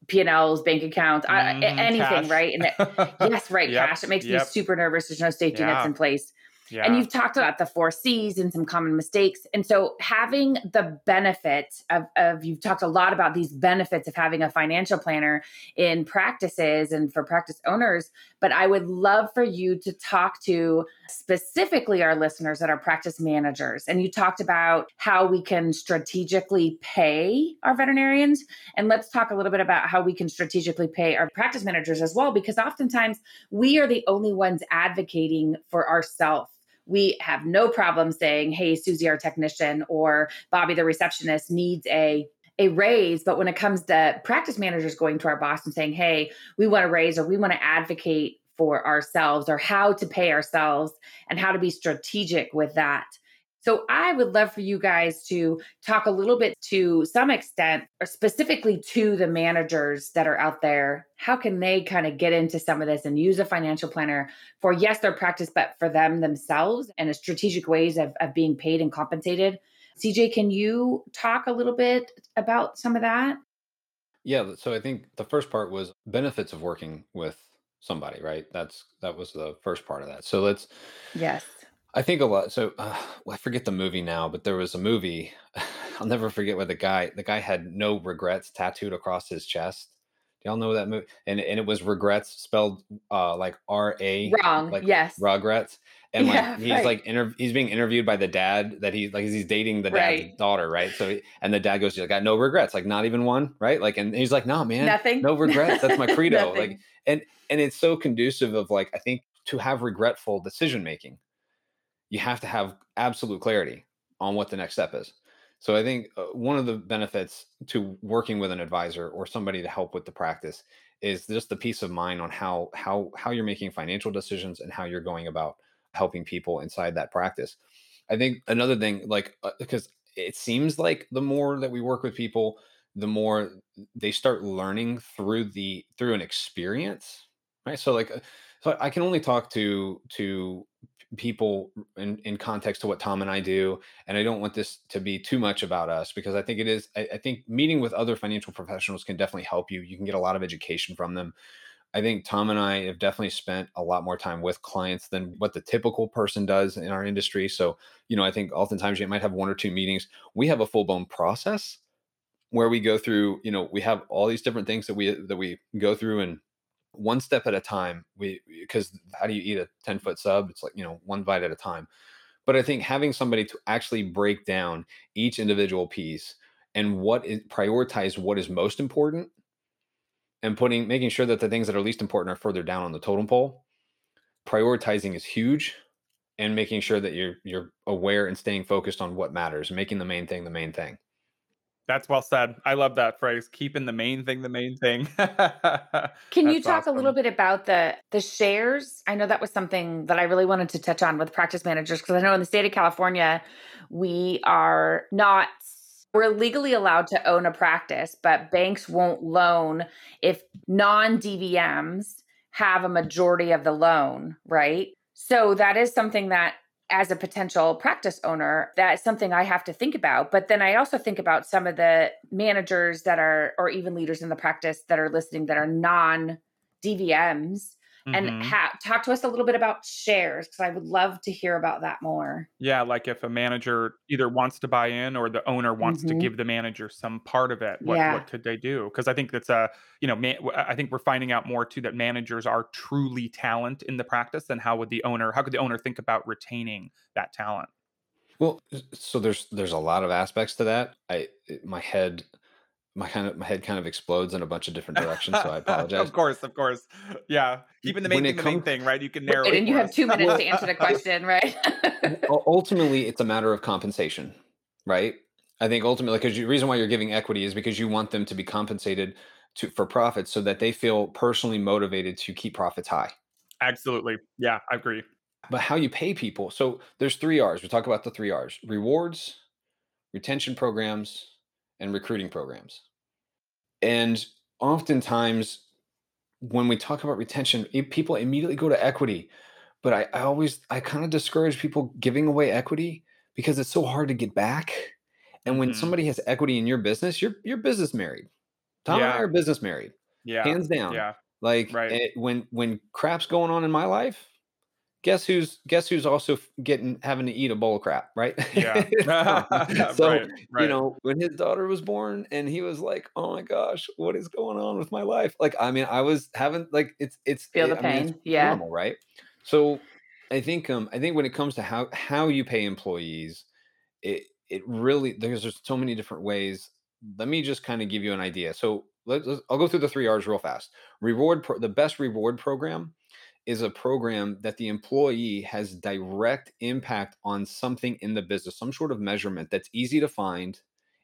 P&Ls, bank accounts, I-
Mhm,
anything,
cash.
right? And it, yes, right,
Yep,
cash. It makes
yep.
me super nervous. There's no safety nets in place
Yeah.
and you've talked about the four C's and some common mistakes. And so having the benefit of, of you've talked a lot about these benefits of having a financial planner in practices and for practice owners. But I would love for you to talk to specifically our listeners that are practice managers. And you talked about how we can strategically pay our veterinarians. And let's talk a little bit about how we can strategically pay our practice managers as well, because oftentimes we are the only ones advocating for ourselves. We have no problem saying, hey, Susie, our technician, or Bobby, the receptionist, needs a a raise. But when it comes to practice managers going to our boss and saying, hey, we want to raise or we want to advocate for ourselves or how to pay ourselves and how to be strategic with that. So I would love for you guys to talk a little bit to some extent, or specifically to the managers that are out there. How can they kind of get into some of this and use a financial planner for, yes, their practice, but for them themselves and a strategic ways of, of being paid and compensated? CJ, can you talk a little bit about some of that?
Yeah, so I think the first part was benefits of working with somebody, right? That's that was the first part of that. So let's
Yes.
I think a lot. So uh, well, I forget the movie now, but there was a movie. I'll never forget where the guy the guy had no regrets tattooed across his chest. Do y'all know that movie? And and it was regrets spelled uh like R A
Wrong.
like
yes.
regrets. And like
Yeah,
he's
right.
like inter- he's being interviewed by the dad that he like he's dating the dad's
Right.
daughter, right? So he- and the dad goes, "You got no regrets, like not even one, right?" Like and he's like, "No, man,
Nothing.
no regrets. That's my credo." Like and and it's so conducive of like I think to have regretful decision making, you have to have absolute clarity on what the next step is. So I think uh, one of the benefits to working with an advisor or somebody to help with the practice is just the peace of mind on how how how you're making financial decisions and how you're going about helping people inside that practice. I think another thing like uh, because it seems like the more that we work with people the more they start learning through the through an experience right so like uh, so i can only talk to to people in, in context to what tom and i do and i don't want this to be too much about us because i think it is I, I think meeting with other financial professionals can definitely help you you can get a lot of education from them. I think tom and i have definitely spent a lot more time with clients than what the typical person does in our industry so you know i think oftentimes you might have one or two meetings. We have a full-blown process where we go through you know we have all these different things that we that we go through and one step at a time we because how do you eat a 10 foot sub? It's like you know one bite at a time. But i think having somebody to actually break down each individual piece and what is prioritize what is most important and putting making sure that the things that are least important are further down on the totem pole prioritizing is huge and making sure that you're you're aware and staying focused on what matters making the main thing the main thing
That's well said. I love that phrase. Keeping the main thing the main thing.
Can you talk awesome. a little bit about the the shares? I know that was something that I really wanted to touch on with practice managers because I know in the state of California we are not we're legally allowed to own a practice, but banks won't loan if non-DVMs have a majority of the loan, right? So that is something that as a potential practice owner, that's something I have to think about. But then I also think about some of the managers that are, or even leaders in the practice that are listening that are non DVMs mm-hmm. and ha- talk to us a little bit about shares because I would love to hear about that more.
Yeah, like if a manager either wants to buy in or the owner wants mm-hmm. to give the manager some part of it, what, yeah. what could they do? Because I think that's a, you know, man, I think we're finding out more too that managers are truly talent in the practice and how would the owner, how could the owner think about retaining that talent?
Well, so there's there's a lot of aspects to that. I my head my kind of my head kind of explodes in a bunch of different directions, so I apologize.
of course, of course. Yeah. Keeping the main thing the main thing, right? You can narrow
it. And you have two minutes to answer the question, right?
ultimately, it's a matter of compensation, right? I think ultimately, because the reason why you're giving equity is because you want them to be compensated to for profits so that they feel personally motivated to keep profits high.
Absolutely. Yeah, I agree.
But how you pay people. So there's three R's. We talk about the three R's rewards, retention programs, and recruiting programs. And oftentimes, when we talk about retention, people immediately go to equity. But I, I always, I kind of discourage people giving away equity because it's so hard to get back. And when mm-hmm. somebody has equity in your business, you're you're business married. Tom yeah. and I are business married.
Yeah,
hands down.
Yeah,
like right. it, when when crap's going on in my life, guess who's guess who's also getting having to eat a bowl of crap, right?
Yeah.
so right, right. you know, when his daughter was born, and he was like, "Oh my gosh, what is going on with my life?" Like, I mean, I was having like it's it's
feel the
I
pain,
mean,
yeah,
normal, right? So, I think um I think when it comes to how how you pay employees, it it really there's just so many different ways. Let me just kind of give you an idea. So let's, let's I'll go through the three R's real fast. Reward pro, the best reward program is a program that the employee has direct impact on something in the business, some sort of measurement that's easy to find,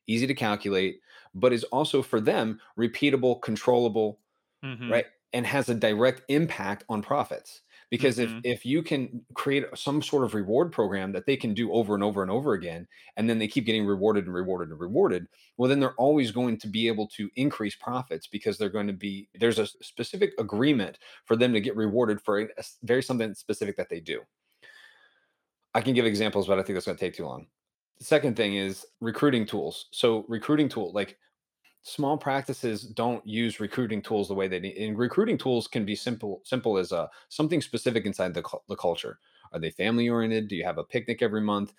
easy to calculate, but is also for them repeatable, controllable, mm-hmm. right? And has a direct impact on profits because mm-hmm. if if you can create some sort of reward program that they can do over and over and over again and then they keep getting rewarded and rewarded and rewarded well then they're always going to be able to increase profits because they're going to be there's a specific agreement for them to get rewarded for a very something specific that they do. I can give examples but i think that's going to take too long. The second thing is recruiting tools. So recruiting tool like small practices don't use recruiting tools the way they need. And recruiting tools can be simple, simple as uh, something specific inside the, the culture. Are they family oriented? Do you have a picnic every month?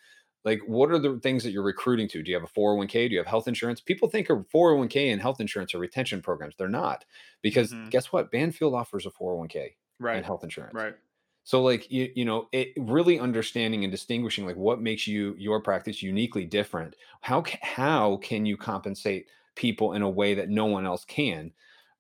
Like, what are the things that you're recruiting to? Do you have a 401k? Do you have health insurance? People think of 401k and health insurance are retention programs. They're not, because mm-hmm. guess what? Banfield offers a 401k
right.
and health insurance.
Right.
So, like you, you know, it really understanding and distinguishing like what makes you your practice uniquely different. How how can you compensate people in a way that no one else can.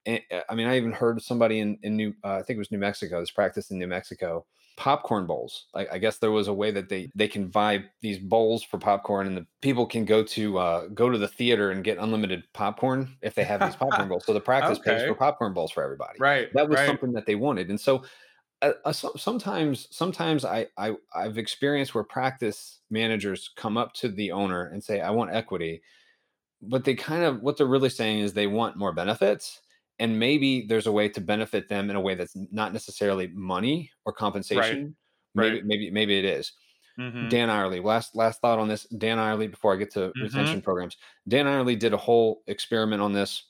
And, uh, I mean, I even heard somebody in, in New, uh, I think it was New Mexico, this practice in New Mexico, popcorn bowls. I, I, guess there was a way that they they can buy these bowls for popcorn, and the people can go to uh, go to the theater and get unlimited popcorn if they have these popcorn bowls. So the practice okay. pays for popcorn bowls for everybody.
Right.
That was
right.
something that they wanted, and so. Uh, uh sometimes sometimes I, I i've experienced where practice managers come up to the owner and say i want equity but they kind of what they're really saying is they want more benefits and maybe there's a way to benefit them in a way that's not necessarily money or compensation
right.
maybe
right.
maybe maybe it is. Mm-hmm. Dan Ariely, last last thought on this. Dan Ariely, before I get to mm-hmm. retention programs, Dan Ariely did a whole experiment on this.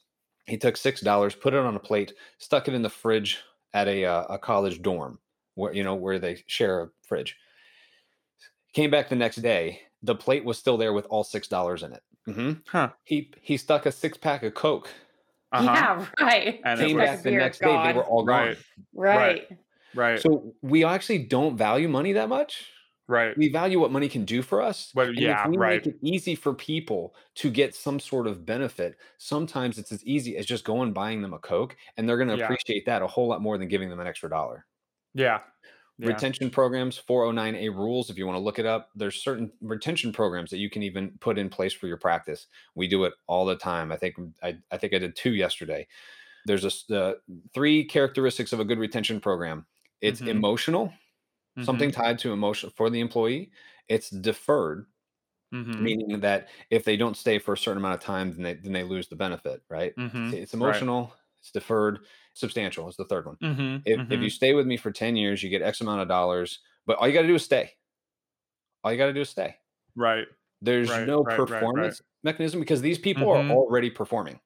He took six dollars, put it on a plate, stuck it in the fridge at a uh, a college dorm, where you know where they share a fridge. Came back the next day, the plate was still there with all six dollars in it.
Mm-hmm. Huh.
He he stuck a six pack of Coke.
Uh-huh. Yeah, right.
And came back the next day, they were all
right.
gone.
Right.
right. Right.
So we actually don't value money that much.
Right.
We value what money can do for us.
Well, yeah,
if we
right.
make it easy for people to get some sort of benefit, sometimes it's as easy as just going buying them a Coke, and they're going to
yeah.
appreciate that a whole lot more than giving them an extra dollar.
Yeah. Yeah.
retention programs 409a rules if you want to look it up there's certain retention programs that you can even put in place for your practice we do it all the time i think i, I think i did two yesterday there's a uh, three characteristics of a good retention program it's
Mhm.
emotional something tied to emotion for the employee it's deferred
Mhm.
meaning that if they don't stay for a certain amount of time then they then they lose the benefit right
Mhm.
it's
Right.
Emotional it's deferred substantial is the third one
Mhm.
if, if
Mhm.
you stay with me for 10 years you get x amount of dollars but all you got to do is stay all you got to do is stay
right.
there's
Right,
no
right, right, right.
performance mechanism because these people
Mhm.
are already performing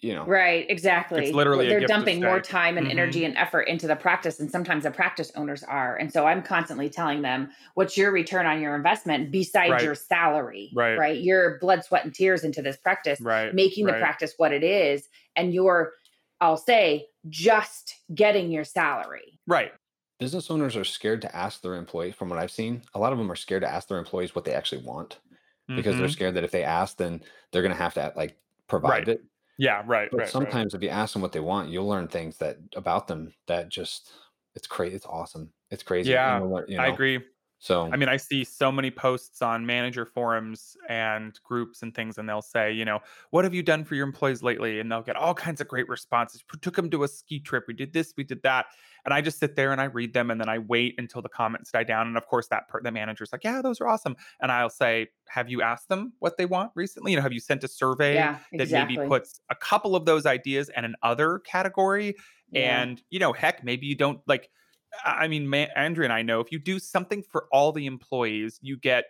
you know
Right, exactly.
It's literally
they're
gift to
dumping more time and energy and effort into the practice and sometimes the practice owners are. And so I'm constantly telling them, what's your return on your investment besides
Right.
your salary?
Right.
Right. Your blood, sweat, and tears into this practice,
Right.
making the practice what it is. And you're, I'll say, just getting your salary.
Right.
business owners are scared to ask their employees from what i've seen a lot of them are scared to ask their employees what they actually want because they're
Mhm.
scared that if they ask then they're going to have to like provide
Right.
it
Yeah. Right.
but
right. right.
sometimes if you ask them what they want you'll learn things that about them that just it's crazy it's awesome it's crazy
Yeah,
you'll learn- you
I agree.
So
I mean, I see so many posts on manager forums and groups and things, and they'll say, you know, what have you done for your employees lately? And they'll get all kinds of great responses. We Took them to a ski trip. We did this, we did that. And I just sit there and I read them, and then I wait until the comments die down. And of course, that per- the manager's like, yeah, those are awesome. And I'll say, have you asked them what they want recently? You know, have you sent a survey
Yeah,
that maybe puts a couple of those ideas in an other category?
Yeah.
And you know, heck, maybe you don't like. I mean, Ma- Andrea and I know if you do something for all the employees, you get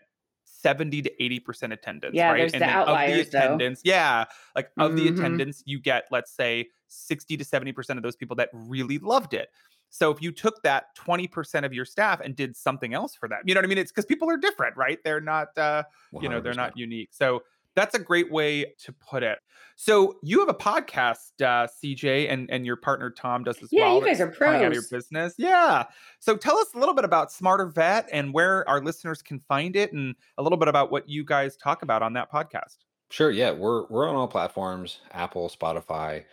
seventy to eighty percent attendance.
Yeah,
right?
there's
and
the outliers,
of
though.
the attendance, yeah, like of the
Mhm.
attendance, you get let's say sixty to seventy percent of those people that really loved it. So if you took that twenty percent of your staff and did something else for them, you know what I mean? It's because people are different, right? They're not. uh you know they're not unique so that's a great way to put it so you have a podcast uh cj and and your partner tom does as
Yeah,
well
you guys are
coming out of your business yeah so tell us a little bit about smarter vet and where our listeners can find it and a little bit about what you guys talk about on that podcast
Sure. Yeah, we're we're on all platforms: Apple, Spotify.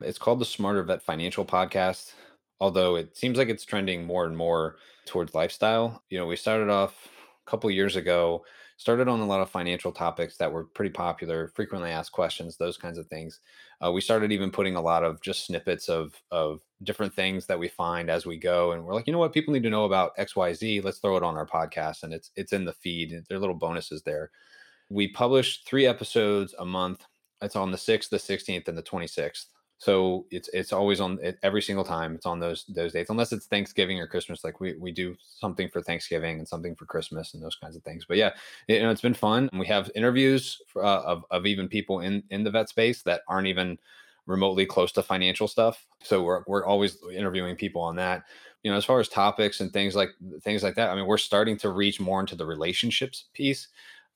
It's called the Smarter Vet Financial Podcast. Although it seems like it's trending more and more towards lifestyle. You know, we started off a couple years ago. Started on a lot of financial topics that were pretty popular, frequently asked questions, those kinds of things. Uh, we started even putting a lot of just snippets of of different things that we find as we go, and we're like, you know what, people need to know about X, Y, Z. Let's throw it on our podcast, and it's it's in the feed. There are little bonuses there we publish three episodes a month. It's on the 6th, the 16th, and the 26th. So it's it's always on every single time. It's on those those dates, unless it's Thanksgiving or Christmas. Like we we do something for Thanksgiving and something for Christmas and those kinds of things. But yeah, it, you know, it's been fun. And we have interviews for, uh, of of even people in in the vet space that aren't even remotely close to financial stuff. So we're we're always interviewing people on that. You know, as far as topics and things like things like that. I mean, we're starting to reach more into the relationships piece.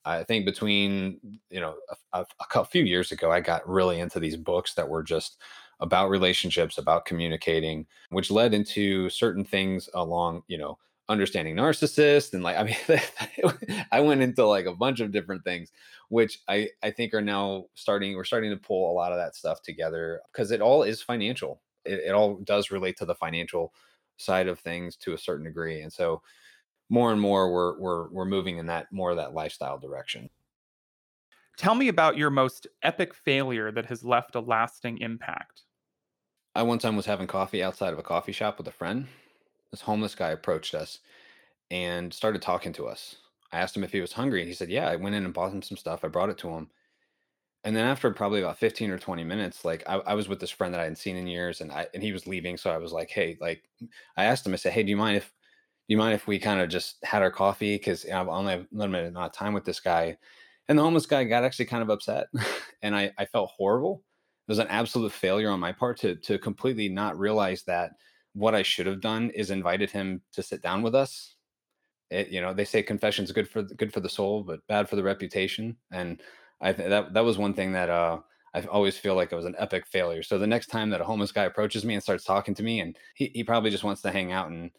I think between you know a, a, a few years ago, I got really into these books that were just about relationships, about communicating, which led into certain things along you know understanding narcissists and like I mean I went into like a bunch of different things, which I I think are now starting we're starting to pull a lot of that stuff together because it all is financial. It, it all does relate to the financial side of things to a certain degree, and so more and more we're we're we're moving in that more of that lifestyle direction.
tell me about your most epic failure that has left a lasting impact
I one time was having coffee outside of a coffee shop with a friend. This homeless guy approached us and started talking to us. I asked him if he was hungry, and he said, "Yeah." I went in and bought him some stuff. I brought it to him, and then after probably about fifteen or twenty minutes, like I, I was with this friend that I hadn't seen in years, and I and he was leaving, so I was like, "Hey," like I asked him, I said, "Hey, do you mind if you mind if we kind of just had our coffee? Because I only have limited amount of time with this guy." And the homeless guy got actually kind of upset, and I I felt horrible. It was an absolute failure on my part to to completely not realize that what I should have done is invited him to sit down with us. It, you know, they say confession's good for good for the soul, but bad for the reputation. And I th- that that was one thing that uh, I always feel like it was an epic failure. So the next time that a homeless guy approaches me and starts talking to me, and he, he probably just wants to hang out, and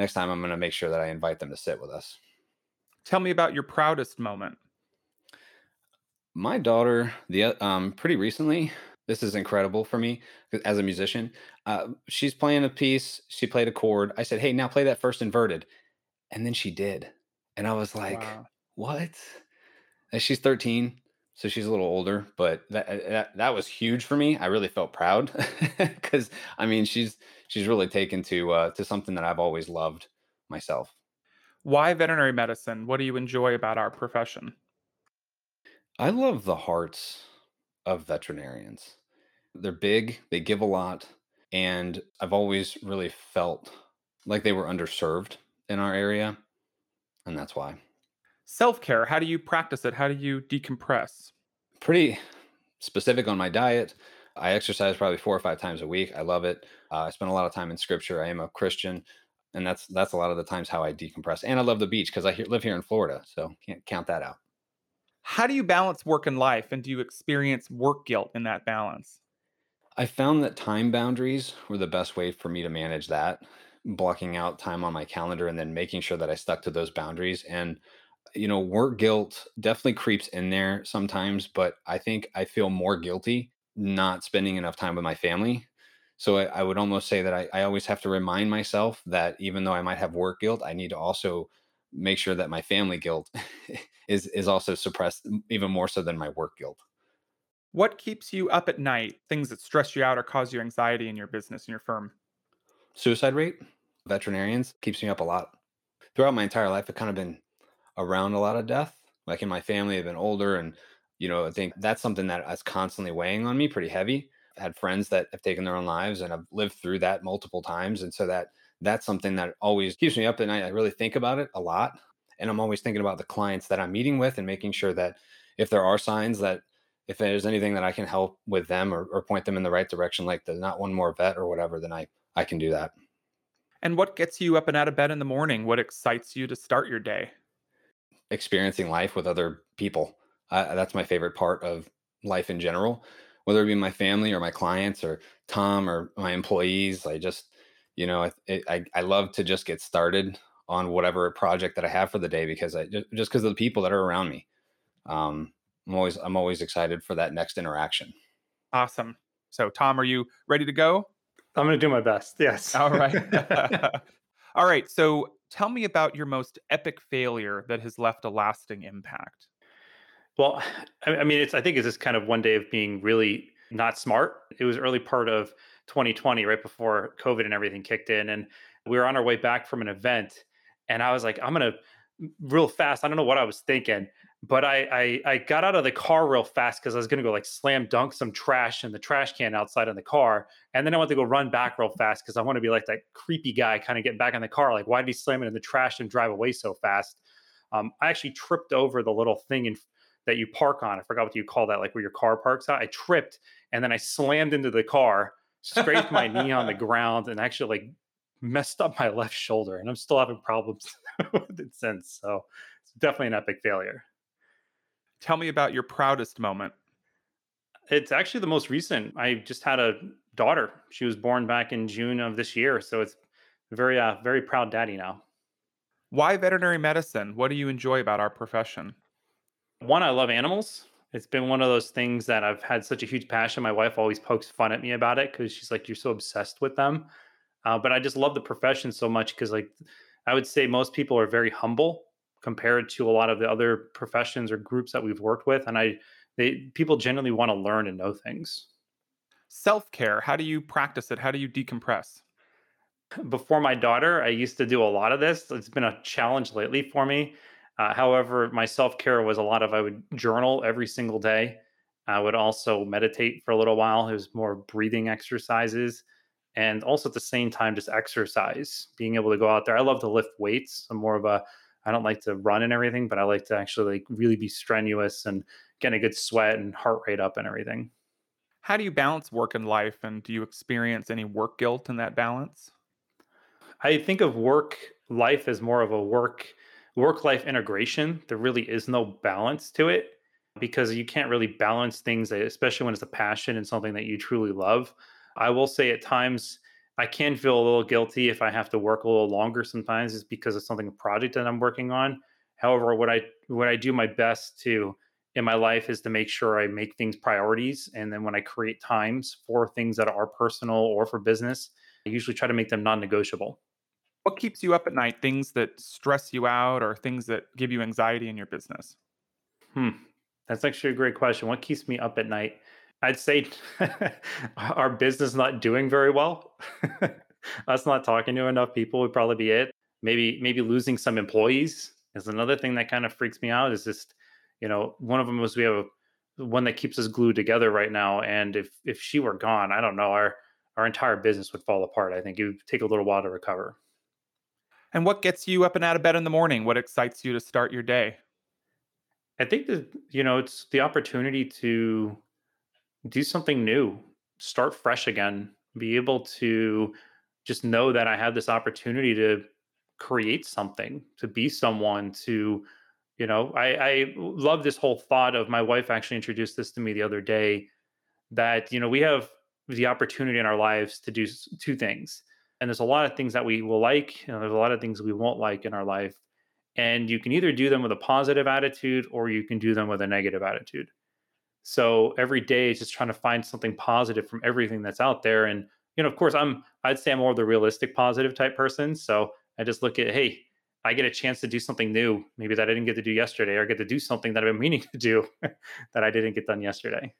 next time I'm going to make sure that I invite them to sit with us.
tell me about your proudest moment
My daughter, the um, pretty recently, this is incredible for me as a musician. Uh, she's playing a piece. She played a chord. I said, "Hey, now play that first inverted," and then she did, and I was like,
Wow.
"What?" And she's 13, so she's a little older, but that uh, that, that was huge for me. I really felt proud because I mean, she's she's really taken to uh, to something that I've always loved myself.
Why veterinary medicine? What do you enjoy about our profession?
I love the hearts of veterinarians. They're big, they give a lot, and I've always really felt like they were underserved in our area, and that's why.
Self care, how do you practice it? How do you decompress?
Pretty specific on my diet. I exercise probably four or five times a week. I love it. Uh, I spend a lot of time in scripture. I am a Christian, and that's that's a lot of the times how I decompress. And I love the beach because I he- live here in Florida, so can't count that out.
How do you balance work and life? And do you experience work guilt in that balance?
I found that time boundaries were the best way for me to manage that, blocking out time on my calendar and then making sure that I stuck to those boundaries. And, you know, work guilt definitely creeps in there sometimes, but I think I feel more guilty not spending enough time with my family. So I, I would almost say that I, I always have to remind myself that even though I might have work guilt, I need to also make sure that my family guilt is is also suppressed even more so than my work guilt.
What keeps you up at night? Things that stress you out or cause you anxiety in your business, in your firm?
Suicide rate, veterinarians keeps me up a lot. Throughout my entire life, I've kind of been around a lot of death. Like in my family, I've been older, and you know, I think that's something that is constantly weighing on me, pretty heavy. I've had friends that have taken their own lives, and I've lived through that multiple times, and so that that's something that always keeps me up at night. I really think about it a lot, and I'm always thinking about the clients that I'm meeting with, and making sure that if there are signs that if there's anything that I can help with them or, or point them in the right direction, like the not one more vet or whatever, then I I can do that.
And what gets you up and out of bed in the morning? What excites you to start your day?
Experiencing life with other people. Uh, that's my favorite part of life in general, whether it be my family or my clients or Tom or my employees. I just, you know, I, I, I love to just get started on whatever project that I have for the day because I just because of the people that are around me. Um, I'm always I'm always excited for that next interaction.
Awesome. So, Tom, are you ready to go?
I'm going to do my best. Yes.
All right. All right. So, tell me about your most epic failure that has left a lasting impact.
Well, I mean, it's I think it's just kind of one day of being really not smart. It was early part of 2020, right before COVID and everything kicked in, and we were on our way back from an event, and I was like, I'm gonna real fast. I don't know what I was thinking, but I I, I got out of the car real fast because I was gonna go like slam dunk some trash in the trash can outside of the car, and then I went to go run back real fast because I want to be like that creepy guy, kind of getting back in the car. Like, why did he slam it in the trash and drive away so fast? Um, I actually tripped over the little thing in that you park on. I forgot what you call that, like where your car parks out. I tripped and then I slammed into the car, scraped my knee on the ground, and actually like messed up my left shoulder. And I'm still having problems with it since. So it's definitely an epic failure.
Tell me about your proudest moment.
It's actually the most recent. I just had a daughter. She was born back in June of this year. So it's very, uh, very proud daddy now.
Why veterinary medicine? What do you enjoy about our profession?
One, I love animals. It's been one of those things that I've had such a huge passion. My wife always pokes fun at me about it because she's like, "You're so obsessed with them." Uh, but I just love the profession so much because, like, I would say most people are very humble compared to a lot of the other professions or groups that we've worked with, and I, they people generally want to learn and know things.
Self care. How do you practice it? How do you decompress?
Before my daughter, I used to do a lot of this. It's been a challenge lately for me. Uh, however, my self care was a lot of I would journal every single day. I would also meditate for a little while. It was more breathing exercises and also at the same time just exercise, being able to go out there. I love to lift weights. I'm more of a I don't like to run and everything, but I like to actually like really be strenuous and get a good sweat and heart rate up and everything.
How do you balance work and life? And do you experience any work guilt in that balance?
I think of work life as more of a work work life integration. There really is no balance to it because you can't really balance things, especially when it's a passion and something that you truly love. I will say at times I can feel a little guilty if I have to work a little longer sometimes is because of something a project that I'm working on. However, what I what I do my best to in my life is to make sure I make things priorities. And then when I create times for things that are personal or for business, I usually try to make them non negotiable.
What keeps you up at night? Things that stress you out or things that give you anxiety in your business?
Hmm. That's actually a great question. What keeps me up at night? I'd say our business not doing very well. Us not talking to enough people would probably be it. Maybe maybe losing some employees is another thing that kind of freaks me out. Is just you know one of them was we have a, one that keeps us glued together right now, and if if she were gone, I don't know our our entire business would fall apart. I think it would take a little while to recover.
And what gets you up and out of bed in the morning? What excites you to start your day?
I think that you know it's the opportunity to do something new, start fresh again, be able to just know that I have this opportunity to create something, to be someone, to, you know, I, I love this whole thought of my wife actually introduced this to me the other day that, you know, we have the opportunity in our lives to do two things. And there's a lot of things that we will like, know, there's a lot of things we won't like in our life. And you can either do them with a positive attitude or you can do them with a negative attitude. So every day is just trying to find something positive from everything that's out there. And, you know, of course, I'm, I'd say I'm more of the realistic positive type person. So I just look at, hey, I get a chance to do something new, maybe that I didn't get to do yesterday, or get to do something that I've been meaning to do that I didn't get done yesterday.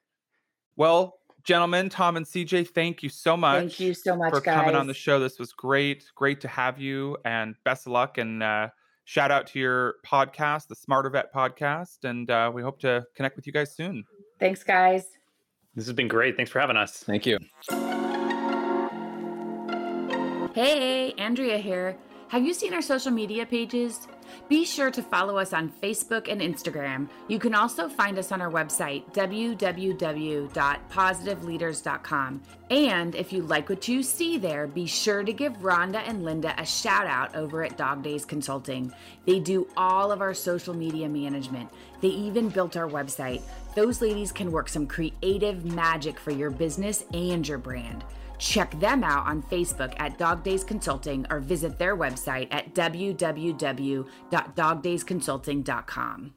Well, gentlemen, Tom and CJ, thank you so much.
Thank you so much
for
guys.
coming on the show. This was great. Great to have you, and best of luck. And uh, shout out to your podcast, the Smarter Vet podcast, and uh, we hope to connect with you guys soon.
Thanks, guys.
This has been great. Thanks for having us.
Thank you.
Hey, Andrea here. Have you seen our social media pages? Be sure to follow us on Facebook and Instagram. You can also find us on our website, www.pawsitiveleaders.com. And if you like what you see there, be sure to give Rhonda and Linda a shout out over at Dog Days Consulting. They do all of our social media management, they even built our website. Those ladies can work some creative magic for your business and your brand. Check them out on Facebook at Dog Days Consulting or visit their website at www.dogdaysconsulting.com.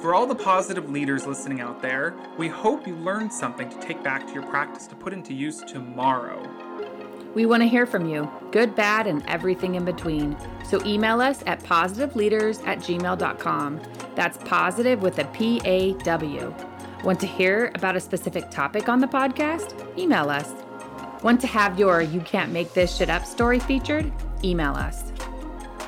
For all the positive leaders listening out there, we hope you learned something to take back to your practice to put into use tomorrow.
We want to hear from you, good, bad, and everything in between. So email us at pawsitiveleaders at gmail.com. That's positive with a P A W. Want to hear about a specific topic on the podcast? Email us. Want to have your You Can't Make This Shit Up story featured? Email us.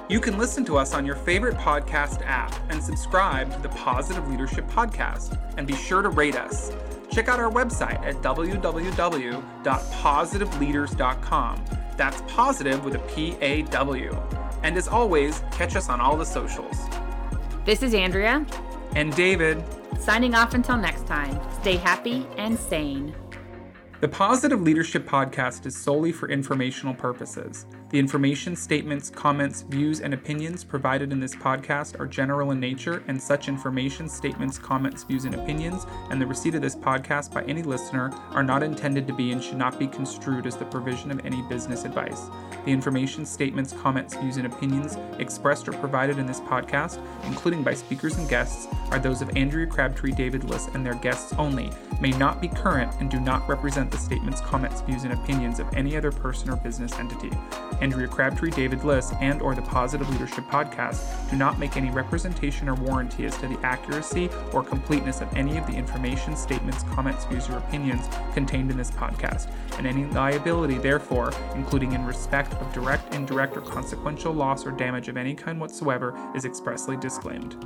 You can listen to us on your favorite podcast app and subscribe to the Pawsitive Leadership Podcast. And be sure to rate us. Check out our website at www.pawsitiveleaders.com. That's positive with a P A W. And as always, catch us on all the socials.
This is Andrea.
And David.
Signing off until next time. Stay happy and sane.
The Pawsitive Leadership Podcast is solely for informational purposes. The information, statements, comments, views, and opinions provided in this podcast are general in nature, and such information, statements, comments, views, and opinions, and the receipt of this podcast by any listener are not intended to be and should not be construed as the provision of any business advice. The information, statements, comments, views, and opinions expressed or provided in this podcast, including by speakers and guests, are those of Andrea Crabtree, David Liss, and their guests only, may not be current, and do not represent the statements, comments, views, and opinions of any other person or business entity. Andrea Crabtree, David Liss, and or the Pawsitive Leadership Podcast do not make any representation or warranty as to the accuracy or completeness of any of the information, statements, comments, views, or opinions contained in this podcast, and any liability, therefore, including in respect of direct, indirect, or consequential loss or damage of any kind whatsoever, is expressly disclaimed.